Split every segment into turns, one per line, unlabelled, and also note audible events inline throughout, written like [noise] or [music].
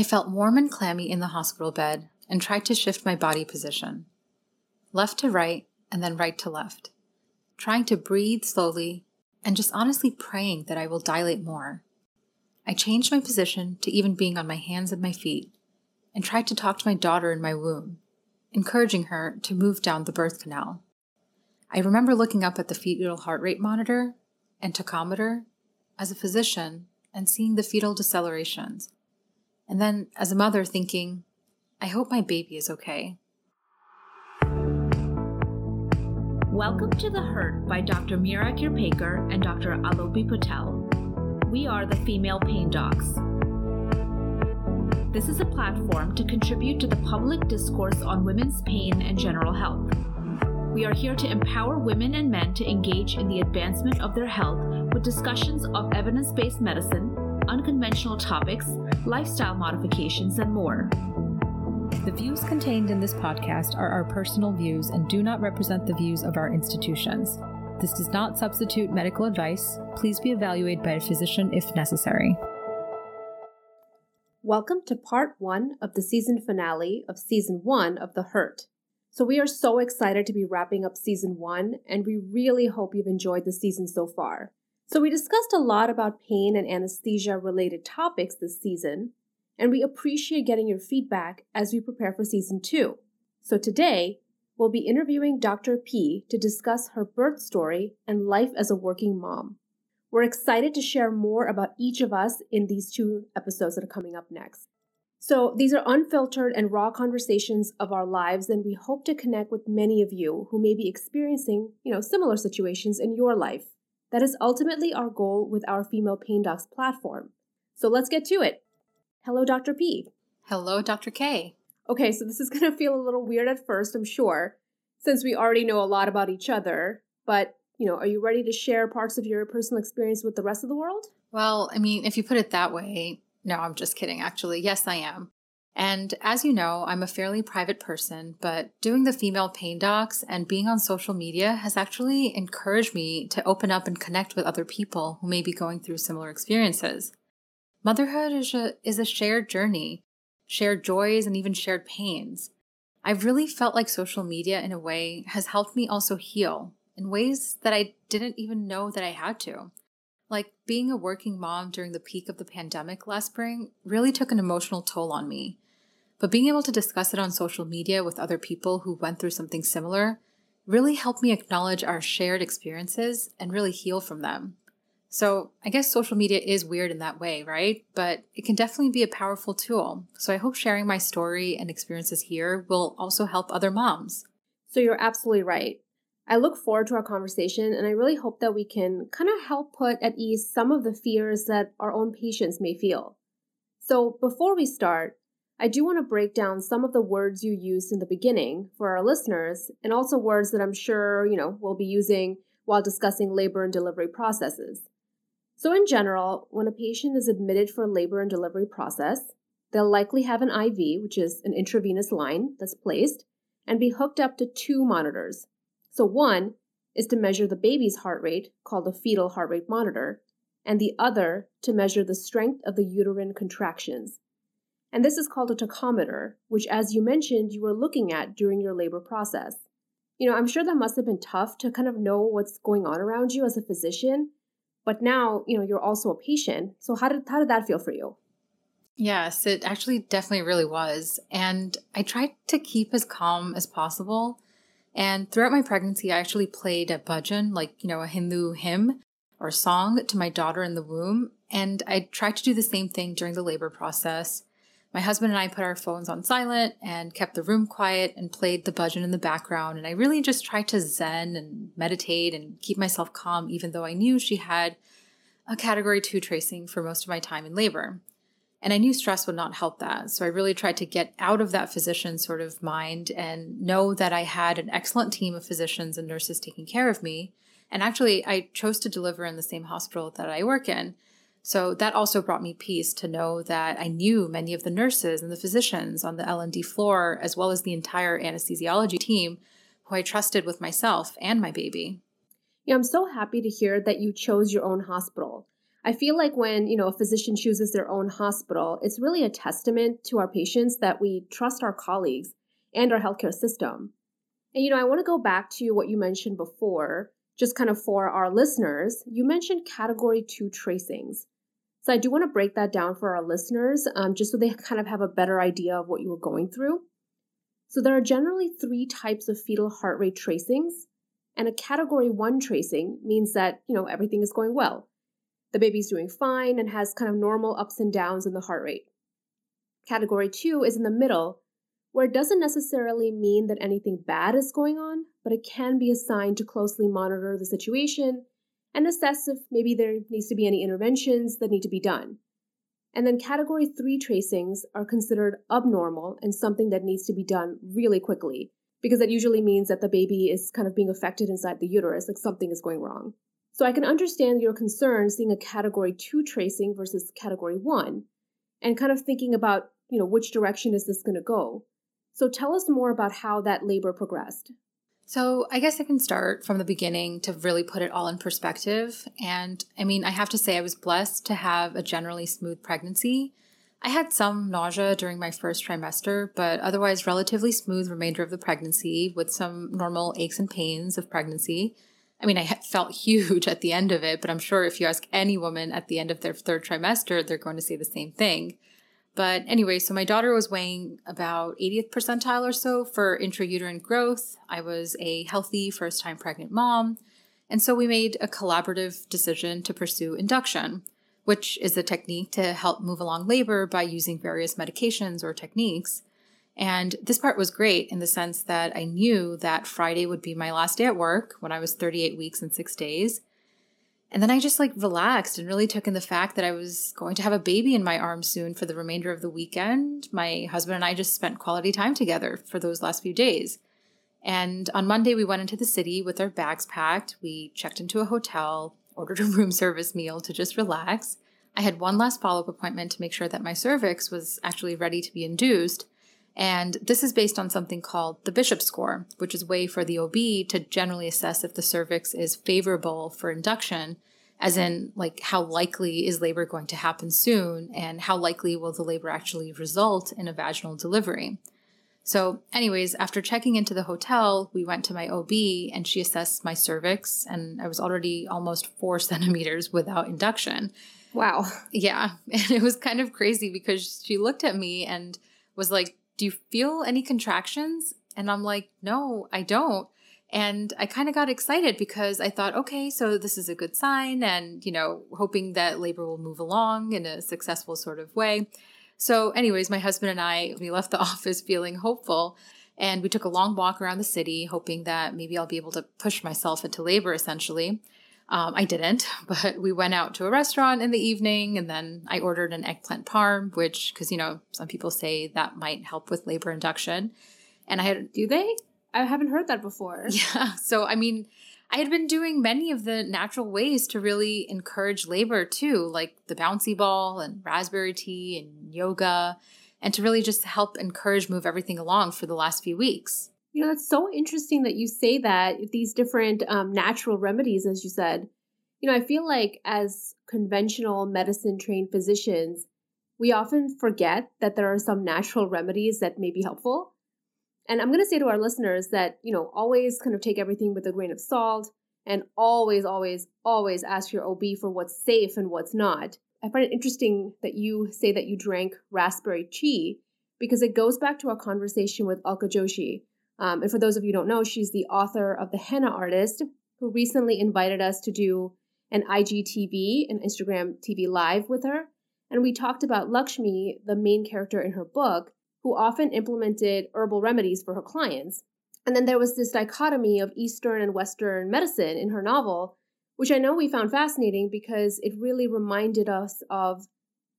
I felt warm and clammy in the hospital bed and tried to shift my body position. Left to right and then right to left, trying to breathe slowly and just honestly praying that I will dilate more. I changed my position to even being on my hands and my feet and tried to talk to my daughter in my womb, encouraging her to move down the birth canal. I remember looking up at the fetal heart rate monitor and tocometer as a physician and seeing the fetal decelerations. And then, as a mother, thinking, I hope my baby is okay.
Welcome to The Hurt by Dr. Mira Kirpekar and Dr. Alopi Patel. We are the Female Pain Docs. This is a platform to contribute to the public discourse on women's pain and general health. We are here to empower women and men to engage in the advancement of their health with discussions of evidence based medicine, unconventional topics, lifestyle modifications, and more.
The views contained in this podcast are our personal views and do not represent the views of our institutions. This does not substitute medical advice. Please be evaluated by a physician if necessary.
Welcome to part one of the season finale of season one of The Hurt. So, we are so excited to be wrapping up season one, and we really hope you've enjoyed the season so far. So, we discussed a lot about pain and anesthesia related topics this season, and we appreciate getting your feedback as we prepare for season two. So, today, we'll be interviewing Dr. P to discuss her birth story and life as a working mom. We're excited to share more about each of us in these two episodes that are coming up next. So these are unfiltered and raw conversations of our lives, and we hope to connect with many of you who may be experiencing, you know, similar situations in your life. That is ultimately our goal with our Female Pain Docs platform. So let's get to it. Hello, Dr. P.
Hello, Dr. K.
Okay, so this is [laughs] going to feel a little weird at first, I'm sure, since we already know a lot about each other. But, you know, are you ready to share parts of your personal experience with the rest of the world?
Well, I mean, if you put it that way, no, I'm just kidding, actually. Yes, I am. And as you know, I'm a fairly private person, but doing the female pain docs and being on social media has actually encouraged me to open up and connect with other people who may be going through similar experiences. Motherhood is a, is a shared journey, shared joys, and even shared pains. I've really felt like social media, in a way, has helped me also heal in ways that I didn't even know that I had to. Like being a working mom during the peak of the pandemic last spring really took an emotional toll on me. But being able to discuss it on social media with other people who went through something similar really helped me acknowledge our shared experiences and really heal from them. So I guess social media is weird in that way, right? But it can definitely be a powerful tool. So I hope sharing my story and experiences here will also help other moms.
So you're absolutely right. I look forward to our conversation and I really hope that we can kind of help put at ease some of the fears that our own patients may feel. So before we start, I do want to break down some of the words you used in the beginning for our listeners and also words that I'm sure, you know, we'll be using while discussing labor and delivery processes. So in general, when a patient is admitted for labor and delivery process, they'll likely have an IV, which is an intravenous line that's placed, and be hooked up to two monitors, so one is to measure the baby's heart rate, called a fetal heart rate monitor, and the other to measure the strength of the uterine contractions. And this is called a tocometer, which, as you mentioned, you were looking at during your labor process. You know, I'm sure that must have been tough to kind of know what's going on around you as a physician, but now, you know, you're also a patient. So how did how did that feel for you?
Yes, it actually definitely really was. And I tried to keep as calm as possible and throughout my pregnancy, I actually played a bhajan, like, you know, a Hindu hymn or song to my daughter in the womb. And I tried to do the same thing during the labor process. My husband and I put our phones on silent and kept the room quiet and played the bhajan in the background. And I really just tried to zen and meditate and keep myself calm, even though I knew she had a category two tracing for most of my time in labor. And I knew stress would not help that. So I really tried to get out of that physician sort of mind and know that I had an excellent team of physicians and nurses taking care of me. And actually, I chose to deliver in the same hospital that I work in. So that also brought me peace to know that I knew many of the nurses and the physicians on the L&D floor, as well as the entire anesthesiology team, who I trusted with myself and my baby.
Yeah, I'm so happy to hear that you chose your own hospital. I feel like when, you know, a physician chooses their own hospital, it's really a testament to our patients that we trust our colleagues and our healthcare system. And, you know, I want to go back to what you mentioned before, just kind of for our listeners. You mentioned category two tracings. So I do want to break that down for our listeners, um, just so they kind of have a better idea of what you were going through. So there are generally three types of fetal heart rate tracings, and a category one tracing means that, you know, everything is going well. The baby's doing fine and has kind of normal ups and downs in the heart rate. Category two is in the middle, where it doesn't necessarily mean that anything bad is going on, but it can be a sign to closely monitor the situation and assess if maybe there needs to be any interventions that need to be done. And then category three tracings are considered abnormal and something that needs to be done really quickly, because that usually means that the baby is kind of being affected inside the uterus, like something is going wrong. So I can understand your concern seeing a category two tracing versus category one and kind of thinking about, you know, which direction is this going to go? So tell us more about how that labor progressed.
So, I guess I can start from the beginning to really put it all in perspective. And I mean, I have to say, I was blessed to have a generally smooth pregnancy. I had some nausea during my first trimester, but otherwise, relatively smooth remainder of the pregnancy with some normal aches and pains of pregnancy. I mean, I felt huge at the end of it, but I'm sure if you ask any woman at the end of their third trimester, they're going to say the same thing. But anyway, so my daughter was weighing about 80th percentile or so for intrauterine growth. I was a healthy first time pregnant mom. And so we made a collaborative decision to pursue induction, which is a technique to help move along labor by using various medications or techniques. And this part was great in the sense that I knew that Friday would be my last day at work when I was 38 weeks and six days. And then I just like relaxed and really took in the fact that I was going to have a baby in my arms soon for the remainder of the weekend. My husband and I just spent quality time together for those last few days. And on Monday, we went into the city with our bags packed. We checked into a hotel, ordered a [laughs] room service meal to just relax. I had one last follow up appointment to make sure that my cervix was actually ready to be induced. And this is based on something called the Bishop score, which is a way for the OB to generally assess if the cervix is favorable for induction, as in, like, how likely is labor going to happen soon, and how likely will the labor actually result in a vaginal delivery. So, anyways, after checking into the hotel, we went to my OB and she assessed my cervix, and I was already almost four [laughs] centimeters without induction.
Wow.
Yeah. [laughs] And it was kind of crazy because she looked at me and was like, do you feel any contractions? And I'm like, No, I don't. And I kind of got excited because I thought, okay, so this is a good sign, and, you know, hoping that labor will move along in a successful sort of way. So, anyways, my husband and I, we left the [laughs] office feeling hopeful. And we took a long walk around the city, hoping that maybe I'll be able to push myself into labor essentially. Um, I didn't, [laughs] but we went out to a restaurant in the evening and then I ordered an eggplant parm, which, because, you know, some people say that might help with labor induction. And I had,
do they? I haven't heard that before. [laughs]
Yeah. [laughs] So, I mean, I had been doing many of the natural ways to really encourage labor too, like the bouncy ball and raspberry tea and yoga, and to really just help encourage move everything along for the last few weeks.
You know, that's so interesting that you say that these different um, natural remedies, as you said. You know, I feel like as conventional medicine trained physicians, we often forget that there are some natural remedies that may be helpful. And I'm going to say to our listeners that, you know, always kind of take everything with a grain of salt and always, always, always ask your OB for what's safe and what's not. I find it interesting that you say that you drank raspberry tea because it goes back to our conversation with Alka Joshi um, and for those of you who don't know, she's the author of The Henna Artist, who recently invited us to do an IGTV, an Instagram TV live with her. And we talked about Lakshmi, the main character in her book, who often implemented herbal remedies for her clients. And then there was this dichotomy of Eastern and Western medicine in her novel, which I know we found fascinating because it really reminded us of,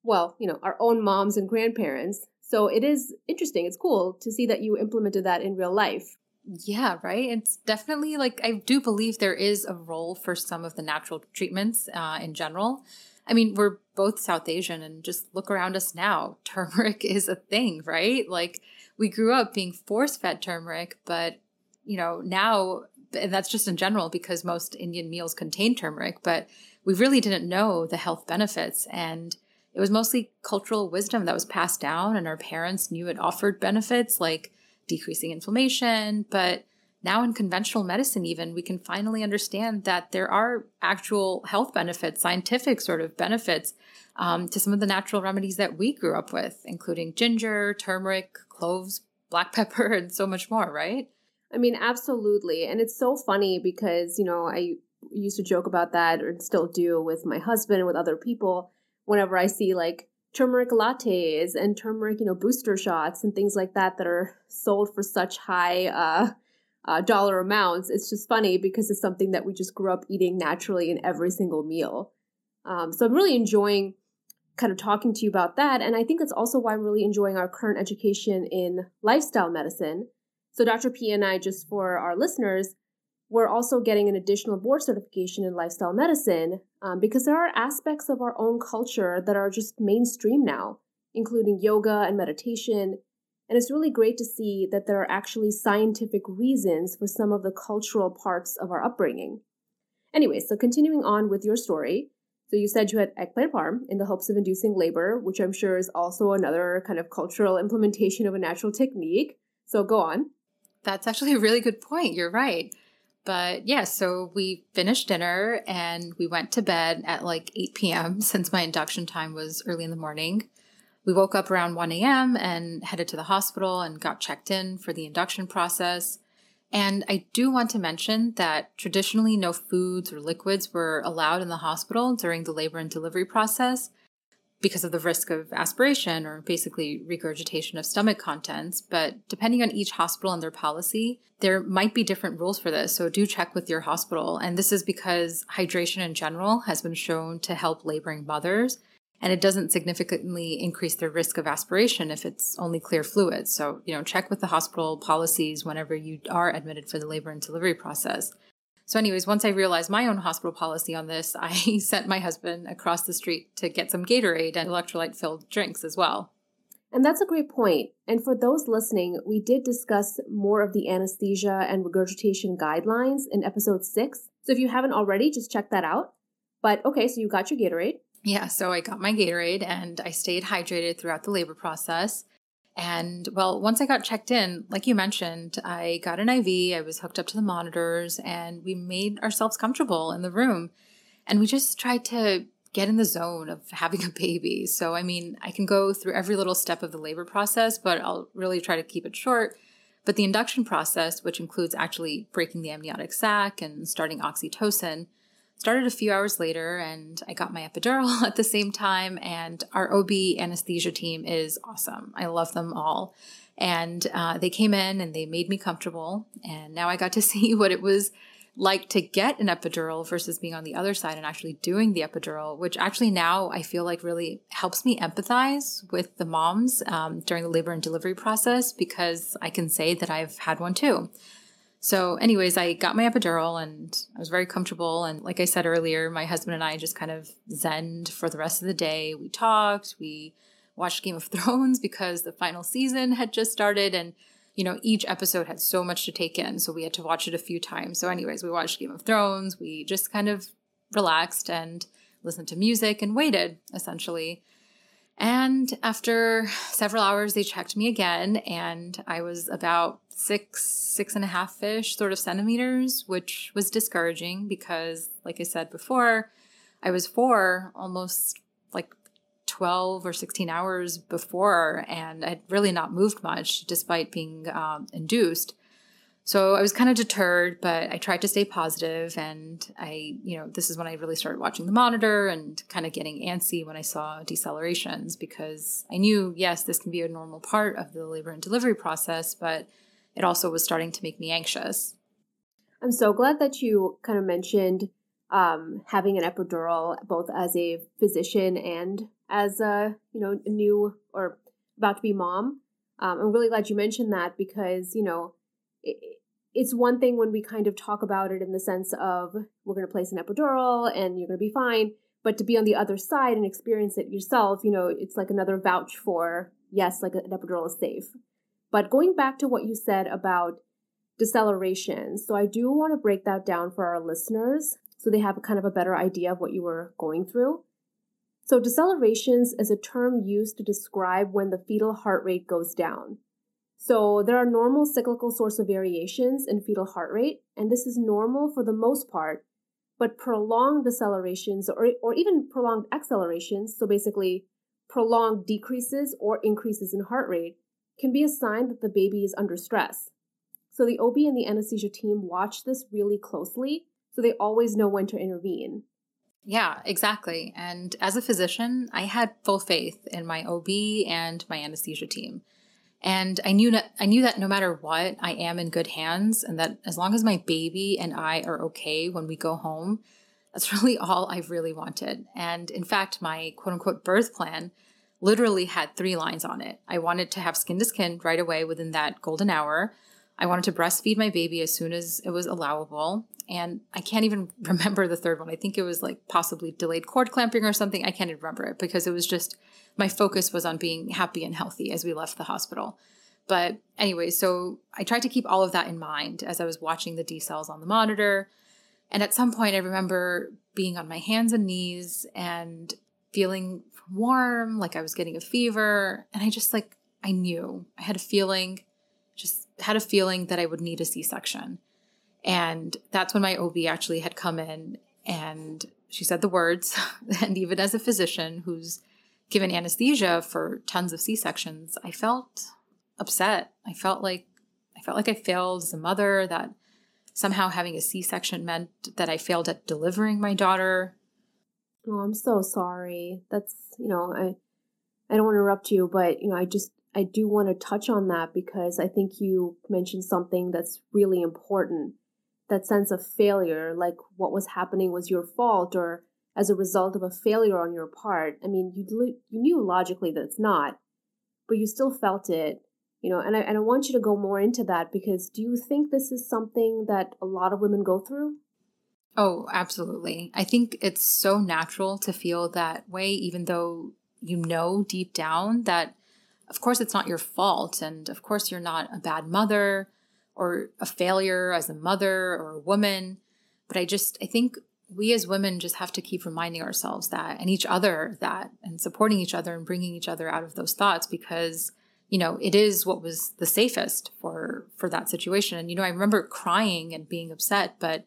well, you know, our own moms and grandparents so it is interesting. It's cool to see that you implemented that in real life.
Yeah, right. It's definitely like I do believe there is a role for some of the natural treatments uh, in general. I mean, we're both South Asian and just look around us now. [laughs] Turmeric is a thing, right? Like we grew up being force fed turmeric, but you know, now and that's just in general because most Indian meals contain turmeric, but we really didn't know the health benefits. And it was mostly cultural wisdom that was passed down, and our parents knew it offered benefits like decreasing inflammation. But now, in conventional medicine, even, we can finally understand that there are actual health benefits, scientific sort of benefits um, to some of the natural remedies that we grew up with, including ginger, turmeric, cloves, black [laughs] pepper, and so much more, right?
I mean, absolutely. And it's so funny because, you know, I used to joke about that or still do with my husband and with other people whenever I see like turmeric lattes and turmeric, you know, booster shots and things like that that are sold for such high uh, uh, dollar amounts. It's just funny because it's something that we just grew up eating naturally in every single meal. Um, so I'm really enjoying kind of talking to you about that. And I think that's also why I'm really enjoying our current education in lifestyle medicine. So, Dr. P and I, just for our listeners, we're also getting an additional board certification in lifestyle medicine um, because there are aspects of our own culture that are just mainstream now, including yoga and meditation. And it's really great to see that there are actually scientific reasons for some of the cultural parts of our upbringing. Anyway, so continuing on with your story, so you said you had eggplant parm in the hopes of inducing labor, which I'm sure is also another kind of cultural implementation of a natural technique. So go on.
That's actually a really good point. You're right. But yeah, so we finished dinner and we went to bed at like 8 p.m. since my induction time was early in the morning. We woke up around 1 a.m. and headed to the hospital and got checked in for the induction process. And I do want to mention that traditionally no foods or liquids were allowed in the hospital during the labor and delivery process because of the risk of aspiration or basically regurgitation of stomach contents. But depending on each hospital and their policy, there might be different rules for this. So do check with your hospital. And this is because hydration in general has been shown to help laboring mothers and it doesn't significantly increase their risk of aspiration if it's only clear fluids. So, you know, check with the hospital policies whenever you are admitted for the labor and delivery process. So, anyways, once I realized my own hospital policy on this, [laughs] I sent my husband across the street to get some Gatorade and electrolyte filled drinks as well.
And that's a great point. And for those listening, we did discuss more of the anesthesia and regurgitation guidelines in episode six. So if you haven't already, just check that out. But okay, so you got your Gatorade.
Yeah, so I got my Gatorade and I stayed hydrated throughout the labor process. And well, once I got checked in, like you mentioned, I got an IV, I was hooked up to the monitors, and we made ourselves comfortable in the room. And we just tried to get in the zone of [laughs] having a baby. So, I mean, I can go through every little step of the labor process, but I'll really try to keep it short. But the induction process, which includes actually breaking the amniotic sac and starting oxytocin, started a few hours later and I got my epidural [laughs] at the same time. And our OB anesthesia team is awesome. I love them all. And uh, they came in and they made me comfortable. And now I got to [laughs] see what it was like to get an epidural versus being on the other side and actually doing the epidural, which actually now I feel like really helps me empathize with the moms um, during the labor and delivery process because I can say that I've had one too. So, anyways, I got my epidural and I was very comfortable. And like I said earlier, my husband and I just kind of zened for the rest of the day. We talked, we watched Game of [laughs] Thrones because the final season had just started. And, you know, each episode had so much to take in. So we had to watch it a few times. So, anyways, we watched Game of Thrones. We just kind of relaxed and listened to music and waited essentially. And after several hours, they checked me again, and I was about six, six and a half ish sort of centimeters, which was discouraging because, like I said before, I was four almost like 12 or 16 hours before, and I'd really not moved much despite being um, induced. So I was kind of deterred, but I tried to stay positive and I, you know, this is when I really started watching the monitor and kind of getting antsy when I saw decelerations because I knew, yes, this can be a normal part of the labor and delivery process, but it also was starting to make me anxious.
I'm so glad that you kind of mentioned um, having an epidural, both as a physician and as a, you know, new or about to be mom. Um, I'm really glad you mentioned that because, you know, it, it's one thing when we kind of talk about it in the sense of we're going to place an epidural and you're going to be fine but to be on the other side and experience it yourself you know it's like another vouch for yes like an epidural is safe but going back to what you said about deceleration. So I do want to break that down for our listeners so they have kind of a better idea of what you were going through. So decelerations is a term used to describe when the fetal heart rate goes down. So there are normal cyclical source of variations in fetal heart rate, and this is normal for the most part, but prolonged decelerations or, or even prolonged accelerations, so basically prolonged decreases or increases in heart rate, can be a sign that the baby is under stress. So the OB and the anesthesia team watch this really closely, so they always know when to intervene.
Yeah, exactly. And as a physician, I had full faith in my OB and my anesthesia team. And I knew that I knew that no matter what, I am in good hands and that as long as my baby and I are okay when we go home, that's [laughs] really all I really wanted. And in fact, my quote unquote birth plan literally had three lines on it. I wanted to have skin to skin right away within that golden hour. I wanted to breastfeed my baby as soon as it was allowable. And I can't even [laughs] remember the third one. I think it was like possibly delayed cord clamping or something. I can't even remember it because it was just my focus was on being happy and healthy as we left the hospital. But anyway, so I tried to keep all of that in mind as I was watching the decels on the monitor. And at some point, I remember being on my hands and knees and feeling warm, like I was getting a fever. And I just like, I knew I had a feeling, just had a feeling that I would need a C section. And that's when my OB actually had come in and she said the words. [laughs] And even as a physician who's given anesthesia for tons of C-sections, I felt upset. I felt like I felt like I failed as a mother that somehow having a C-section meant that I failed at delivering my daughter.
Oh, I'm so sorry. That's, you know, I I don't want to interrupt you, but you know, I just I do want to touch on that because I think you mentioned something that's really important. That sense of failure, like what was happening was your fault or as a result of a failure on your part. I mean, you you knew logically that it's not, but you still felt it, you know. And I and I want you to go more into that because do you think this is something that a lot of women go through?
Oh, absolutely. I think it's so natural to feel that way, even though you know deep down that, of course, it's not your fault. And of course, you're not a bad mother or a failure as a mother or a woman. But I just, I think we as women just have to keep reminding ourselves that and each other that and supporting each other and bringing each other out of those thoughts because you know it is what was the safest for for that situation and you know i remember crying and being upset but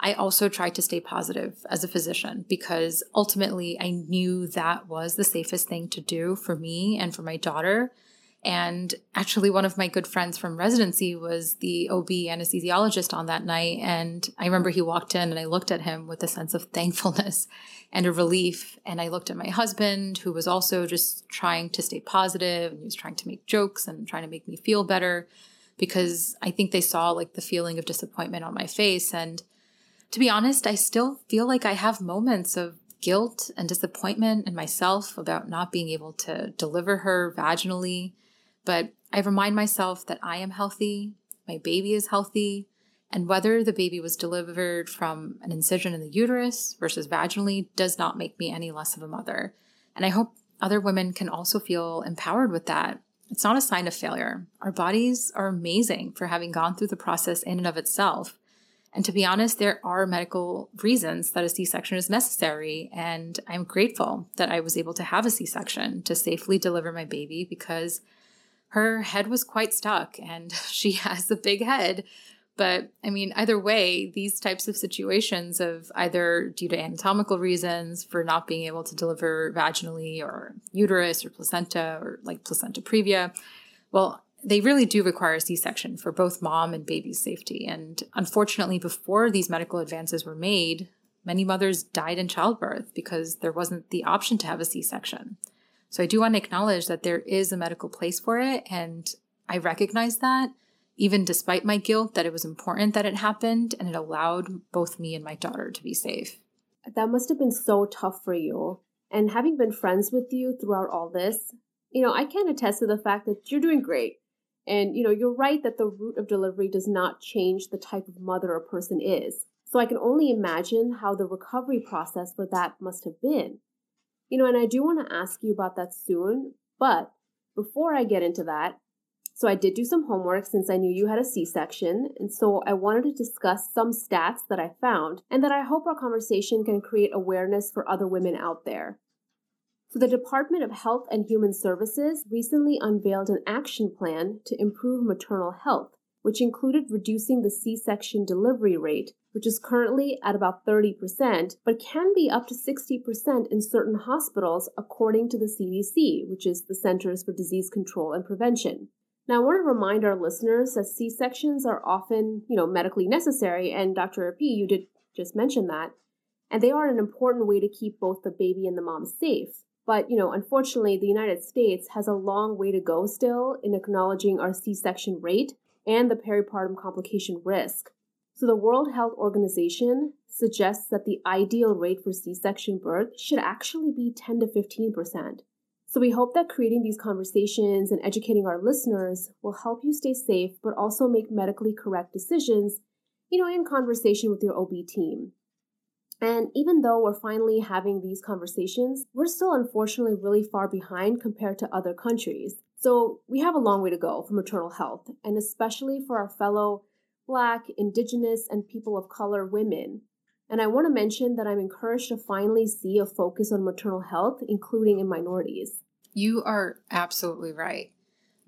i also tried to stay positive as a physician because ultimately i knew that was the safest thing to do for me and for my daughter and actually, one of my good friends from residency was the OB anesthesiologist on that night. And I remember he walked in and I looked at him with a sense of [laughs] thankfulness and a relief. And I looked at my husband, who was also just trying to stay positive and he was trying to make jokes and trying to make me feel better because I think they saw like the feeling of disappointment on my face. And to be honest, I still feel like I have moments of guilt and disappointment in myself about not being able to deliver her vaginally but I remind myself that I am healthy, my baby is healthy, and whether the baby was delivered from an incision in the uterus versus vaginally does not make me any less of a mother. And I hope other women can also feel empowered with that. It's not a sign of failure. Our bodies are amazing for having gone through the process in and of itself. And to be honest, there are medical reasons that a C section is necessary. And I'm grateful that I was able to have a C section to safely deliver my baby because her head was quite stuck and [laughs] she has a big head. But I mean, either way, these types of situations of either due to anatomical reasons for not being able to deliver vaginally or uterus or placenta or like placenta previa, well, they really do require a C section for both mom and baby's safety. And unfortunately, before these medical advances were made, many mothers died in childbirth because there wasn't the option to have a C section. So I do want to acknowledge that there is a medical place for it. And I recognize that, even despite my guilt, that it was important that it happened and it allowed both me and my daughter to be safe.
That must have been so tough for you. And having been friends with you throughout all this, you know, I can attest to the fact that you're doing great. And, you know, you're right that the route of delivery does not change the type of mother a person is. So I can only imagine how the recovery process for that must have been. You know, and I do want to ask you about that soon, but before I get into that, So I did do some homework since I knew you had a C section, and so I wanted to discuss some stats that I found and that I hope our conversation can create awareness for other women out there. So, the Department of Health and Human Services recently unveiled an action plan to improve maternal health, which included reducing the C section delivery rate, which is currently at about 30%, but can be up to 60% in certain hospitals, according to the CDC, which is the Centers for Disease Control and Prevention. Now, I want to remind our listeners that C sections are often, you know, medically necessary, and Dr. P, you did just mention that, and they are an important way to keep both the baby and the mom safe. But, you know, unfortunately, the United States has a long way to go still in acknowledging our C section rate and the peripartum complication risk. So, the World Health Organization suggests that the ideal rate for C section birth should actually be 10 to 15 percent. So we hope that creating these conversations and educating our listeners will help you stay safe, but also make medically correct decisions, you know, in conversation with your OB team. And even though we're finally having these conversations, we're still unfortunately really far behind compared to other countries. So we have a long way to go for maternal health, and especially for our fellow Black, Indigenous, and people of color women and I want to mention that I'm encouraged to finally see a focus on maternal health, including in minorities.
You are absolutely right.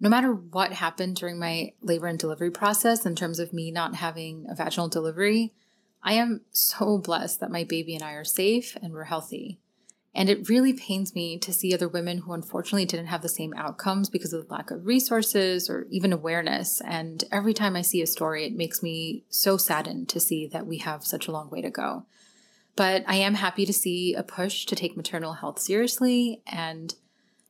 No matter what happened during my labor and delivery process in terms of me not having a vaginal delivery, I am so blessed that my baby and I are safe and we're healthy. And it really pains me to see other women who unfortunately didn't have the same outcomes because of the lack of resources or even awareness. And every time I see a story, it makes me so saddened to see that we have such a long way to go. But I am happy to see a push to take maternal health seriously. And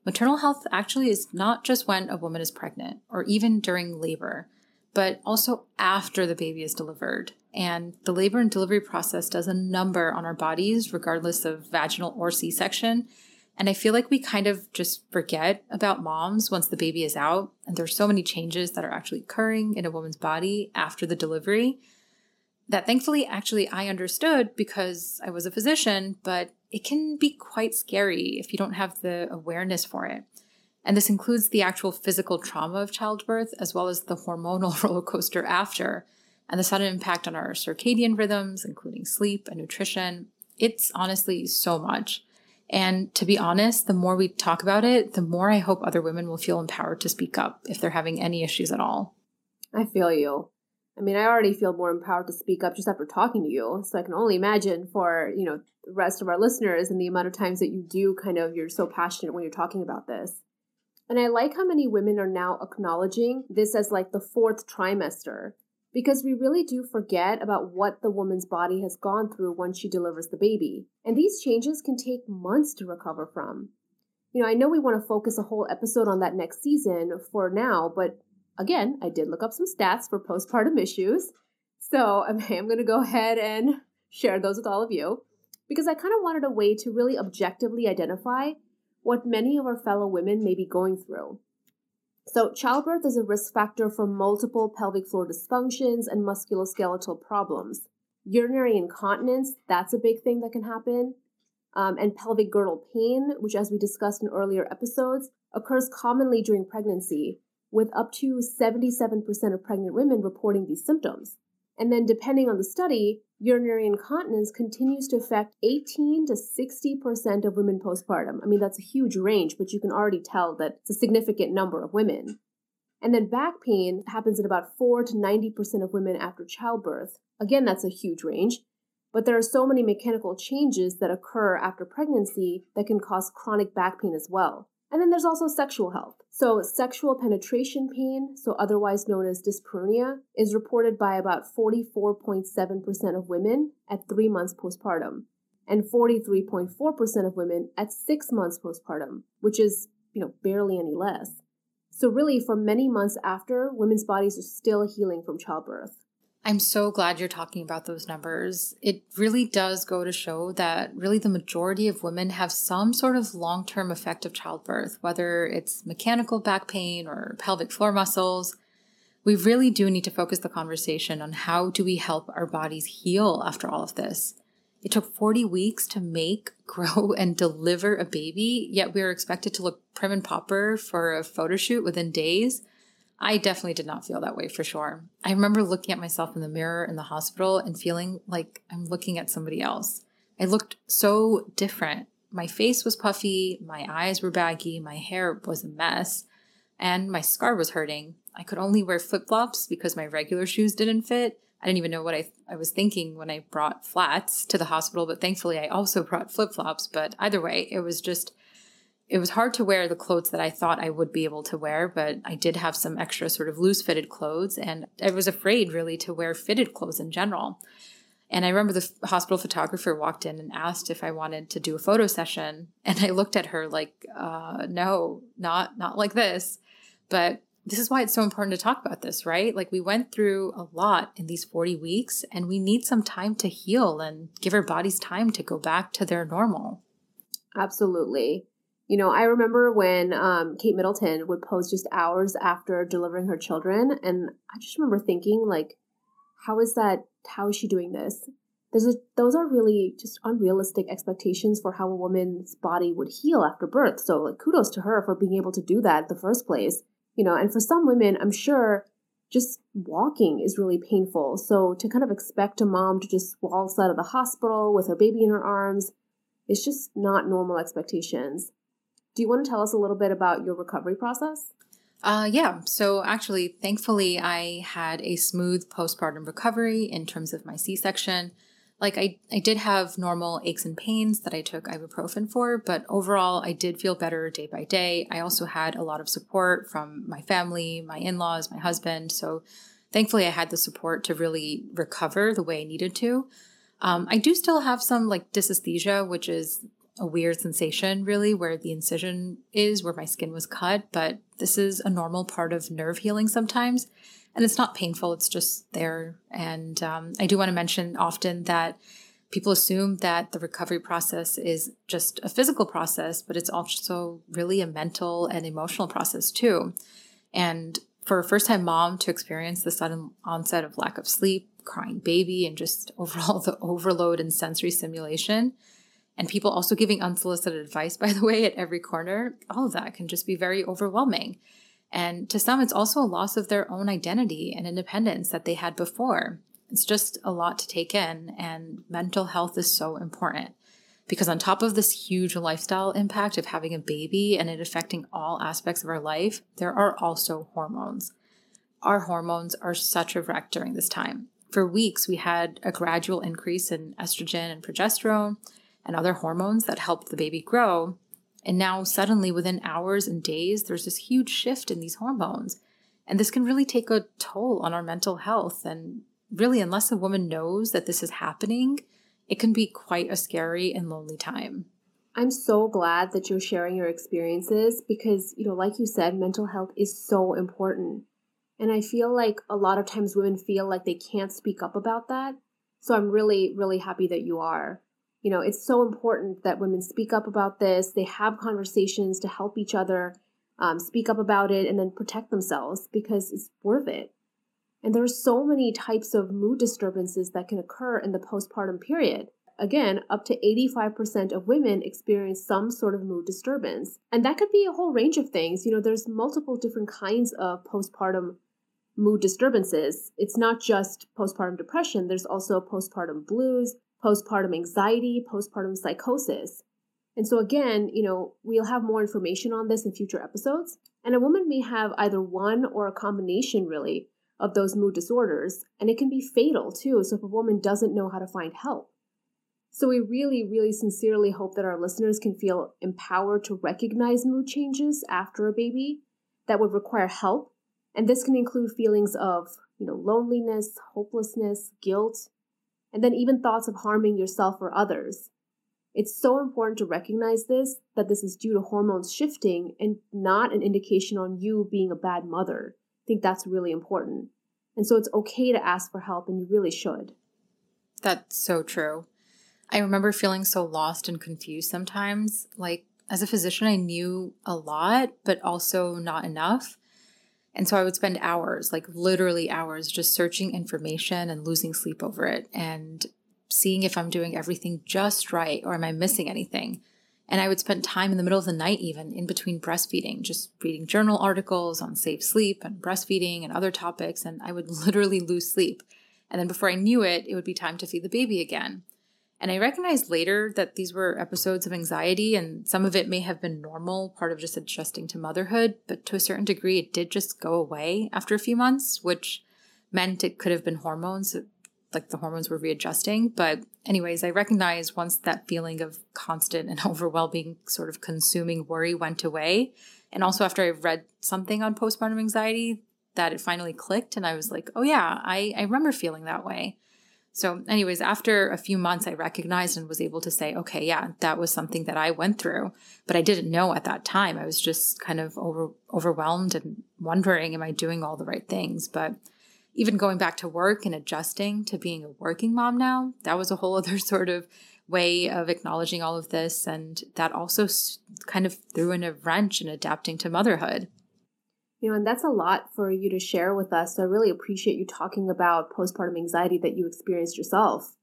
maternal health actually is not just when a woman is pregnant or even during labor, but also after the baby is delivered. And the labor and delivery process does a number on our bodies, regardless of vaginal or C section. And I feel like we kind of just forget about moms once the baby is out. And there's so many changes that are actually occurring in a woman's body after the delivery that thankfully actually I understood because I was a physician, but it can be quite scary if you don't have the awareness for it. And this includes the actual physical trauma of childbirth as well as the hormonal [laughs] roller coaster after and the sudden impact on our circadian rhythms, including sleep and nutrition. It's honestly so much. And to be honest, the more we talk about it, the more I hope other women will feel empowered to speak up if they're having any issues at all.
I feel you. I mean, I already feel more empowered to speak up just after talking to you. So I can only imagine for, you know, the rest of our listeners and the amount of times that you do kind of, you're so passionate when you're talking about this. And I like how many women are now acknowledging this as like the fourth trimester because we really do forget about what the woman's body has gone through once she delivers the baby. And these changes can take months to recover from. You know, I know we want to focus a whole episode on that next season for now, but again, I did look up some stats for postpartum issues. So [laughs] I'm, going to go ahead and share those with all of you because I kind of wanted a way to really objectively identify what many of our fellow women may be going through. So, childbirth is a risk factor for multiple pelvic floor dysfunctions and musculoskeletal problems. Urinary incontinence, that's a big thing that can happen. Um, and pelvic girdle pain, which, as we discussed in earlier episodes, occurs commonly during pregnancy, with up to 77% of pregnant women reporting these symptoms. And then, depending on the study, urinary incontinence continues to affect 18 to 60% of women postpartum. I mean, that's a huge range, but you can already tell that it's a significant number of women. And then back pain happens in about 4 to 90% of women after childbirth. Again, that's a huge range. But there are so many mechanical changes that occur after pregnancy that can cause chronic back pain as well. And then there's also sexual health. So, sexual penetration pain, so otherwise known as dyspareunia, is reported by about 44.7% of women at three months postpartum and 43.4% of women at six months postpartum, which is, you know, barely any less. So, really, for many months after, women's bodies are still healing from childbirth.
I'm so glad you're talking about those numbers. It really does go to show that really the majority of women have some sort of long term effect of childbirth, whether it's mechanical back pain or pelvic floor muscles. We really do need to focus the conversation on how do we help our bodies heal after all of this. It took 40 weeks to make, [laughs] grow, and deliver a baby, yet we are expected to look prim and proper for a photo shoot within days. I definitely did not feel that way for sure. I remember looking at myself in the mirror in the hospital and feeling like I'm looking at somebody else. I looked so different. My face was puffy, my eyes were baggy, my hair was a mess, and my scar was hurting. I could only wear flip flops because my regular shoes didn't fit. I didn't even know what I, I was thinking when I brought flats to the hospital, but thankfully I also brought flip flops. But either way, it was just, it was hard to wear the clothes that I thought I would be able to wear, but I did have some extra sort of loose fitted clothes, and I was afraid really to wear fitted clothes in general. And I remember the hospital photographer walked in and asked if I wanted to do a photo session, [laughs] and I looked at her like, uh, "No, not not like this." But this is why it's so important to talk about this, right? Like we went through a lot in these 40 weeks and we need some time to heal and give our bodies time to go back to their normal.
Absolutely. You know, I remember when um, Kate Middleton would post just hours after delivering her children. And I just remember thinking, like, how is that? How is she doing this? There's a, those are really just unrealistic expectations for how a woman's body would heal after birth. So, like, kudos to her for being able to do that in the first place you know, and for some women, I'm sure just walking is really painful. So to kind of expect a mom to just waltz out of the hospital with her baby in her arms, it's just not normal expectations. Do you want to tell us a little bit about your recovery process?
Uh, yeah. So actually, thankfully, I had a smooth postpartum recovery in terms of my C section like I, I did have normal aches and pains that I took ibuprofen for, but overall I did feel better day by day. I also had a lot of support from my family, my in-laws, my husband. So thankfully I had the support to really recover the way I needed to. Um, I do still have some like dysesthesia, which is a weird sensation really where the incision is where my skin was cut, but this is a normal part of nerve healing sometimes and it's not painful it's just there and um, i do want to mention often that people assume that the recovery process is just a physical process but it's also really a mental and emotional process too and for a first time mom to experience the sudden onset of lack of sleep crying baby and just [laughs] overall the overload and sensory stimulation and people also giving unsolicited advice [laughs] by the way at every corner all of that can just be very overwhelming and to some, it's also a loss of their own identity and independence that they had before. It's just a lot to take in, and mental health is so important because, on top of this huge lifestyle impact of having a baby and it affecting all aspects of our life, there are also hormones. Our hormones are such a wreck during this time. For weeks, we had a gradual increase in estrogen and progesterone and other hormones that help the baby grow, and now, suddenly, within hours and days, there's this huge shift in these hormones. And this can really take a toll on our mental health. And really, unless a woman knows that this is happening, it can be quite a scary and lonely time.
I'm so glad that you're sharing your experiences because, you know, like you said, mental health is so important. And I feel like a lot of times women feel like they can't speak up about that. So I'm really, really happy that you are you know, it's so important that women speak up about this. They have conversations to help each other um, speak up about it and then protect themselves because it's worth it. And there are so many types of mood disturbances that can occur in the postpartum period. Again, up to 85% of women experience some sort of mood disturbance. And that could be a whole range of things. You know, there's multiple different kinds of postpartum mood disturbances. It's not just postpartum depression, there's also postpartum blues, postpartum anxiety, postpartum psychosis. And so, again, you know, we'll have more information on this in future episodes. And a woman may have either one or a combination, really, of those mood disorders, and it can be fatal too. So, if a woman doesn't know how to find help. So, we really, really sincerely hope that our listeners can feel empowered to recognize mood changes after a baby that would require help. And this can include feelings of, you know, loneliness, hopelessness, guilt, and then even thoughts of harming yourself or others. It's so important to recognize this, that this is due to hormones shifting and not an indication on you being a bad mother. I think that's really important. And so it's okay to ask for help, and you really should.
That's so true. I remember feeling so lost and confused sometimes. Like, as a physician, I knew a lot, but also not enough. And so I would spend hours, like literally hours, just searching information and losing sleep over it and seeing if I'm doing everything just right or am I missing anything. And I would spend time in the middle of the night, even in between breastfeeding, just reading journal articles on safe sleep and breastfeeding and other topics. And I would [laughs] literally lose sleep. And then before I knew it, it would be time to feed the baby again. And I recognized later that these were episodes of anxiety, and some of it may have been normal, part of just adjusting to motherhood, but to a certain degree, it did just go away after a few months, which meant it could have been hormones, like the hormones were readjusting. But, anyways, I recognized once that feeling of constant and [laughs] overwhelming, sort of consuming worry went away. And also after I read something on postpartum anxiety, that it finally clicked, and I was like, oh, yeah, I, I remember feeling that way. So, anyways, after a few months, I recognized and was able to say, okay, yeah, that was something that I went through, but I didn't know at that time. I was just kind of over, overwhelmed and wondering, am I doing all the right things? But even going back to work and adjusting to being a working mom now, that was a whole [laughs] other sort of way of acknowledging all of this. And that also kind of threw in a wrench in adapting to motherhood.
You know, and that's a lot for you to share with us. So I really appreciate you talking about postpartum anxiety that you experienced yourself.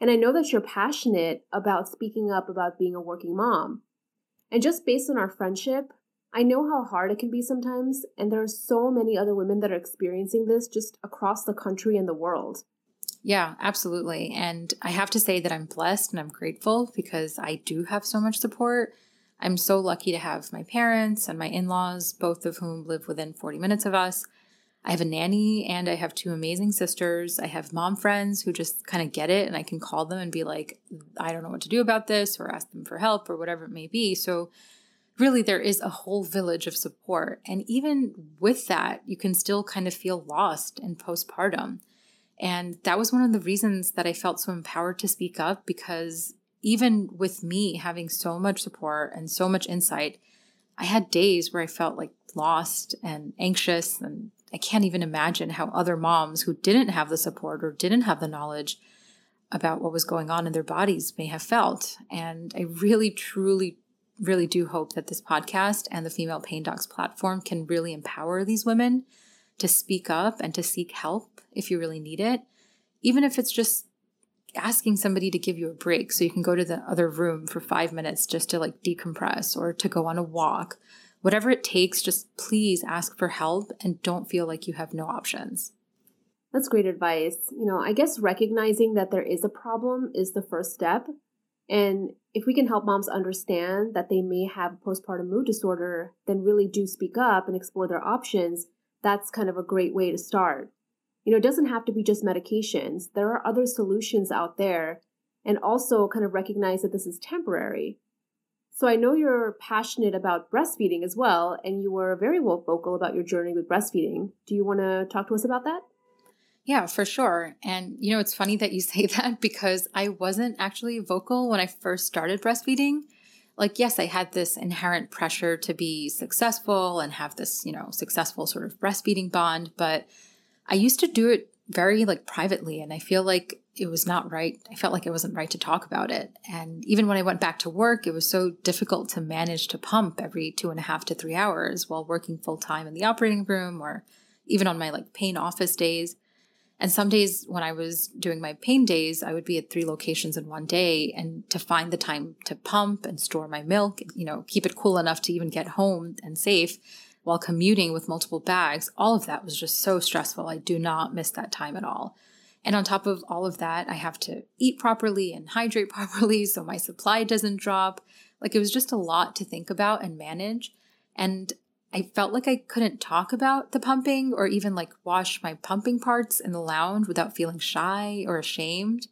And I know that you're passionate about speaking up about being a working mom. And just based on our friendship, I know how hard it can be sometimes, and there are so many other women that are experiencing this just across the country and the world.
Yeah, absolutely. And I have to say that I'm blessed and I'm grateful because I do have so much support. I'm so lucky to have my parents and my in laws, both of whom live within 40 minutes of us. I have a nanny and I have two amazing sisters. I have mom friends who just kind of get it and I can call them and be like, I don't know what to do about this or ask them for help or whatever it may be. So, really, there is a whole village of support. And even with that, you can still kind of feel lost in postpartum. And that was one of the reasons that I felt so empowered to speak up because even with me having so much support and so much insight, I had days where I felt like lost and anxious. And I can't even imagine how other moms who didn't have the support or didn't have the knowledge about what was going on in their bodies may have felt. And I really, truly, really do hope that this podcast and the Female Pain Docs platform can really empower these women to speak up and to seek help if you really need it, even if it's just asking somebody to give you a break so you can go to the other room for five minutes just to like decompress or to go on a walk. Whatever it takes, just please ask for help and don't feel like you have no options.
That's great advice. You know, I guess recognizing that there is a problem is the first step. And if we can help moms understand that they may have postpartum mood disorder, then really do speak up and explore their options, that's kind of a great way to start. You know, it doesn't have to be just medications. There are other solutions out there and also kind of recognize that this is temporary. So I know you're passionate about breastfeeding as well, and you were very vocal about your journey with breastfeeding. Do you want to talk to us about that?
Yeah, for sure. And you know, it's funny that you [laughs] say that because I wasn't actually vocal when I first started breastfeeding. Like, yes, I had this inherent pressure to be successful and have this, you know, successful sort of breastfeeding bond, but I used to do it very like privately and I feel like it was not right. I felt like it wasn't right to talk about it. And even when I went back to work, it was so difficult to manage to pump every two and a half to three hours while working full time in the operating room or even on my like pain office days. And some days when I was doing my pain days, I would be at three locations in one day and to find the time to pump and store my milk, you know, keep it cool enough to even get home and safe while commuting with multiple bags, all of that was just so stressful. I do not miss that time at all. And on top of all of that, I have to eat properly and hydrate [laughs] properly so my supply doesn't drop. Like it was just a lot to think about and manage. And I felt like I couldn't talk about the pumping or even like wash my pumping parts in the lounge without feeling shy or ashamed.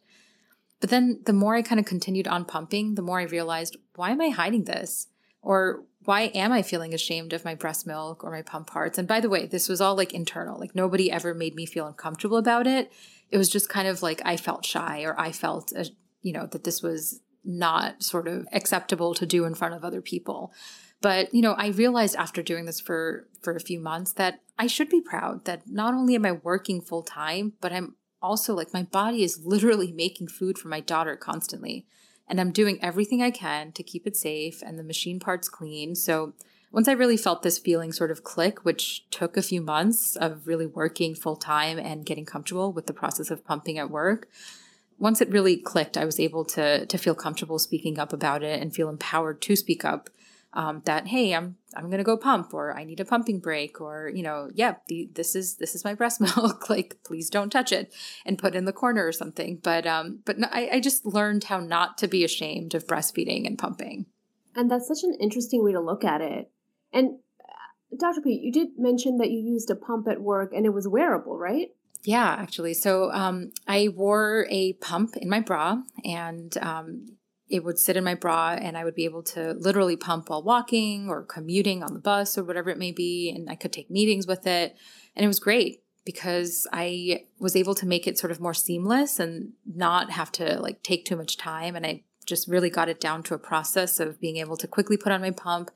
But then the more I kind of continued on pumping, the more I realized, why am I hiding this? Or why am I feeling ashamed of my breast milk or my pump parts? And by the way, this was all like internal. Like nobody ever made me feel uncomfortable about it. It was just kind of like I felt shy or I felt, uh, you know, that this was not sort of acceptable to do in front of other people. But, you know, I realized after doing this for for a few months that I should be proud that not only am I working full time, but I'm also like my body is literally [laughs] making food for my daughter constantly and I'm doing everything I can to keep it safe and the machine parts clean. So once I really felt this feeling sort of click, which took a few months of really working full time and getting comfortable with the process of pumping at work, once it really clicked, I was able to to feel comfortable speaking up about it and feel empowered to speak up. Um, that hey, I'm I'm gonna go pump, or I need a pumping break, or you know, yeah, the, this is this is my breast [laughs] milk. like, please don't touch it, and put in the corner or something. But um, but no, I, I just learned how not to be ashamed of breastfeeding and pumping.
And that's such an interesting way to look at it. And uh, Dr. P, you did mention that you used a pump at work and it was wearable, right?
Yeah, actually. So um, I wore a pump in my bra and um, it would sit in my bra and I would be able to literally pump while walking or commuting on the bus or whatever it may be. And I could take meetings with it. And it was great because I was able to make it sort of more seamless and not have to like take too much time. And I just really got it down to a process of being able to quickly put on my pump,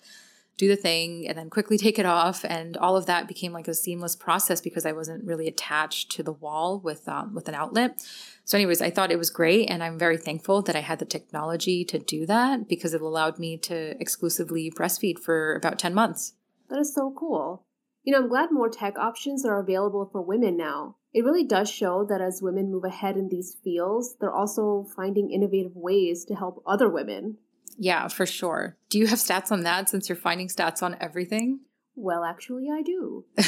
do the thing and then quickly take it off. And all of that became like a seamless process because i wasn't really attached to the wall with um, with an outlet. So anyways i thought it was great. And i'm very thankful that i had the technology to do that because it allowed me to exclusively breastfeed for about 10 months.
That is so cool. You know i'm glad more tech options are available for women now. It really does show that as women move ahead in these fields they're also finding innovative ways to help other women
yeah, for sure. Do you have stats on that since you're finding stats on everything?
Well, actually, I do. [laughs]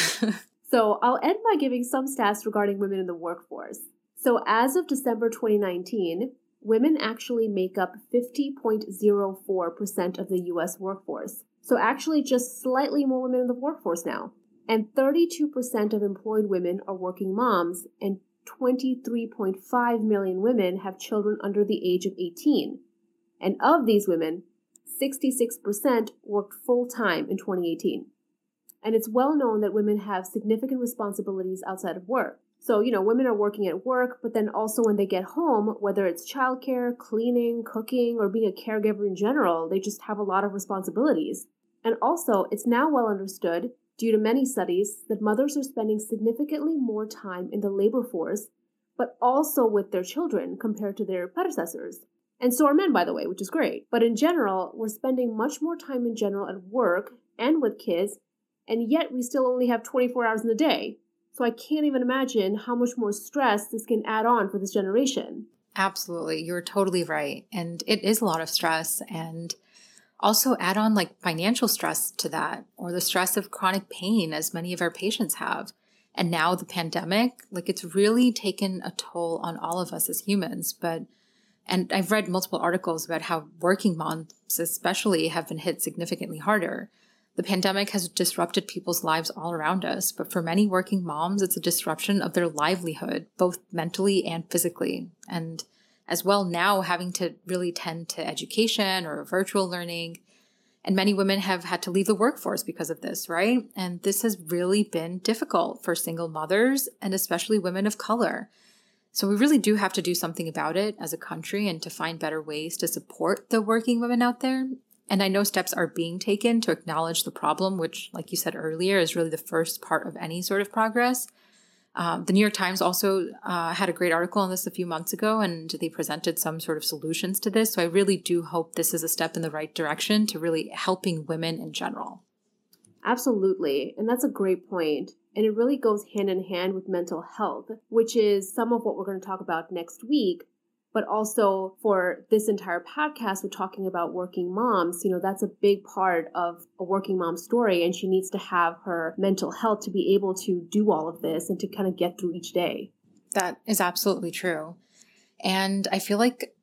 so I'll end by giving some stats regarding women in the workforce. So as of December 2019, women actually make up 50.04% of the US workforce. So actually, just slightly more women in the workforce now. And 32% of employed women are working moms, and 23.5 million women have children under the age of 18. And of these women, 66% worked full time in 2018. And it's well known that women have significant responsibilities outside of work. So, you know, women are working at work, but then also when they get home, whether it's childcare, cleaning, cooking, or being a caregiver in general, they just have a lot of responsibilities. And also, it's now well understood, due to many studies, that mothers are spending significantly more time in the labor force, but also with their children compared to their predecessors. And so are men, by the way, which is great. But in general, we're spending much more time in general at work and with kids, and yet we still only have 24 hours in the day. So I can't even imagine how much more stress this can add on for this generation.
Absolutely. You're totally right. And it is a lot of stress. And also add on like financial stress to that or the stress of chronic pain, as many of our patients have. And now the pandemic, like it's really taken a toll on all of us as humans. But and I've read multiple articles about how working moms, especially, have been hit significantly harder. The pandemic has disrupted people's lives all around us, but for many working moms, it's a disruption of their livelihood, both mentally and physically. And as well, now having to really tend to education or virtual learning. And many women have had to leave the workforce because of this, right? And this has really been difficult for single mothers and especially women of color. So we really do have to do something about it as a country and to find better ways to support the working women out there. And I know steps are being taken to acknowledge the problem, which, like you said earlier, is really the first part of any sort of progress. Um, the New York Times also uh, had a great article on this a few months ago, and they presented some sort of solutions to this. So I really do hope this is a step in the right direction to really helping women in general.
Absolutely. And that's a great point. And it really goes hand in hand with mental health, which is some of what we're going to talk about next week. But also for this entire podcast, we're talking about working moms. You know, that's a big part of a working mom story. And she needs to have her mental health to be able to do all of this and to kind of get through each day.
That is absolutely true. And I feel like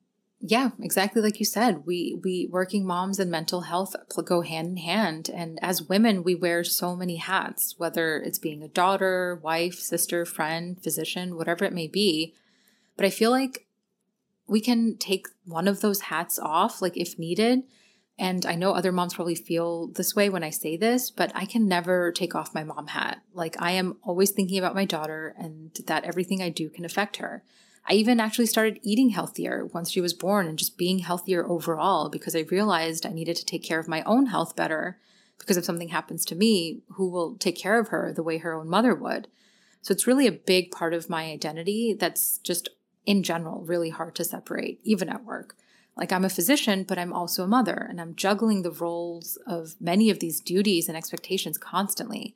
yeah, exactly like you said. We we working moms and mental health go hand in hand and as women we wear so many hats, whether it's being a daughter, wife, sister, friend, physician, whatever it may be. But I feel like we can take one of those hats off like if needed. And I know other moms probably feel this way when I say this, but I can never take off my mom hat. Like I am always thinking about my daughter and that everything I do can affect her. I even actually started eating healthier once she was born and just being healthier overall because I realized I needed to take care of my own health better because if something happens to me, who will take care of her the way her own mother would? So it's really a big part of my identity that's just in general really hard to separate, even at work. Like I'm a physician, but I'm also a mother, and I'm juggling the roles of many of these duties and expectations constantly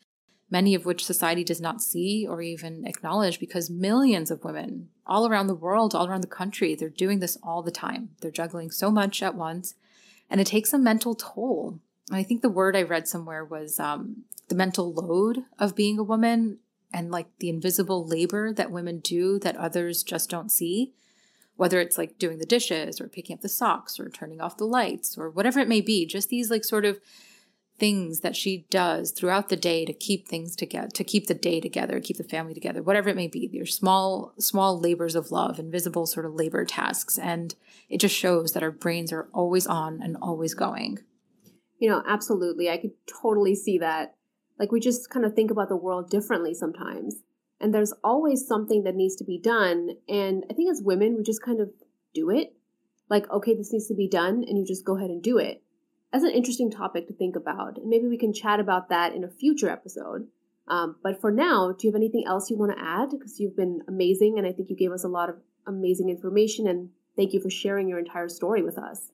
many of which society does not see or even acknowledge because millions of women all around the world, all around the country, they're doing this all the time. They're juggling so much at once, and it takes a mental toll. And I think the word I read somewhere was um, the mental load of being a woman and like the invisible labor that women do that others just don't see whether it's like doing the dishes or picking up the socks or turning off the lights or whatever it may be just these like sort of things that she does throughout the day to keep things together to keep the day together keep the family together whatever it may be they're small small labors of love invisible sort of labor tasks. And it just shows that our brains are always on and always going.
You know absolutely. I could totally see that. Like we just kind of think about the world differently sometimes. And there's always something that needs to be done. And i think as women we just kind of do it. Like okay this needs to be done and you just go ahead and do it that's an interesting topic to think about. And maybe we can chat about that in a future episode. Um, but for now, do you have anything else you want to add? Because you've been amazing, and I think you gave us a lot of amazing information. And thank you for sharing your entire story with us.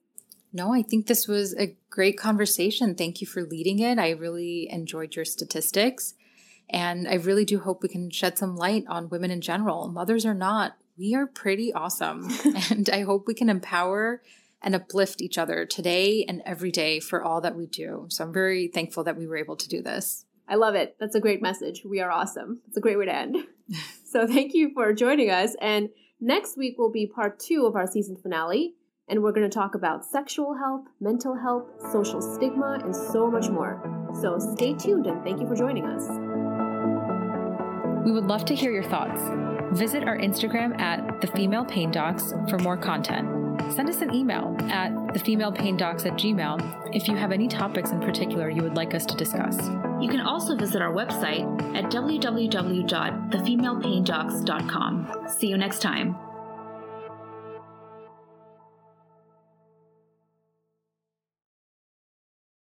No, I think this was a great conversation. Thank you for leading it. I really enjoyed your statistics. And I really do hope we can shed some light on women in general. Mothers are not, we are pretty awesome. [laughs] and I hope we can empower and uplift each other today and every day for all that we do. So I'm very thankful that we were able to do this.
I love it. That's a great message. We are awesome. It's a great way to end. [laughs] so thank you for joining us. And next week will be part two of our season finale. And we're going to talk about sexual health, mental health, social stigma, and so much more. So stay tuned and thank you for joining us.
We would love to hear your thoughts. Visit our Instagram at the Female Pain Docs for more content send us an email at thefemalepaindocs at gmail if you have any topics in particular you would like us to discuss.
You can also visit our website at www.thefemalepaindocs.com. See you next time.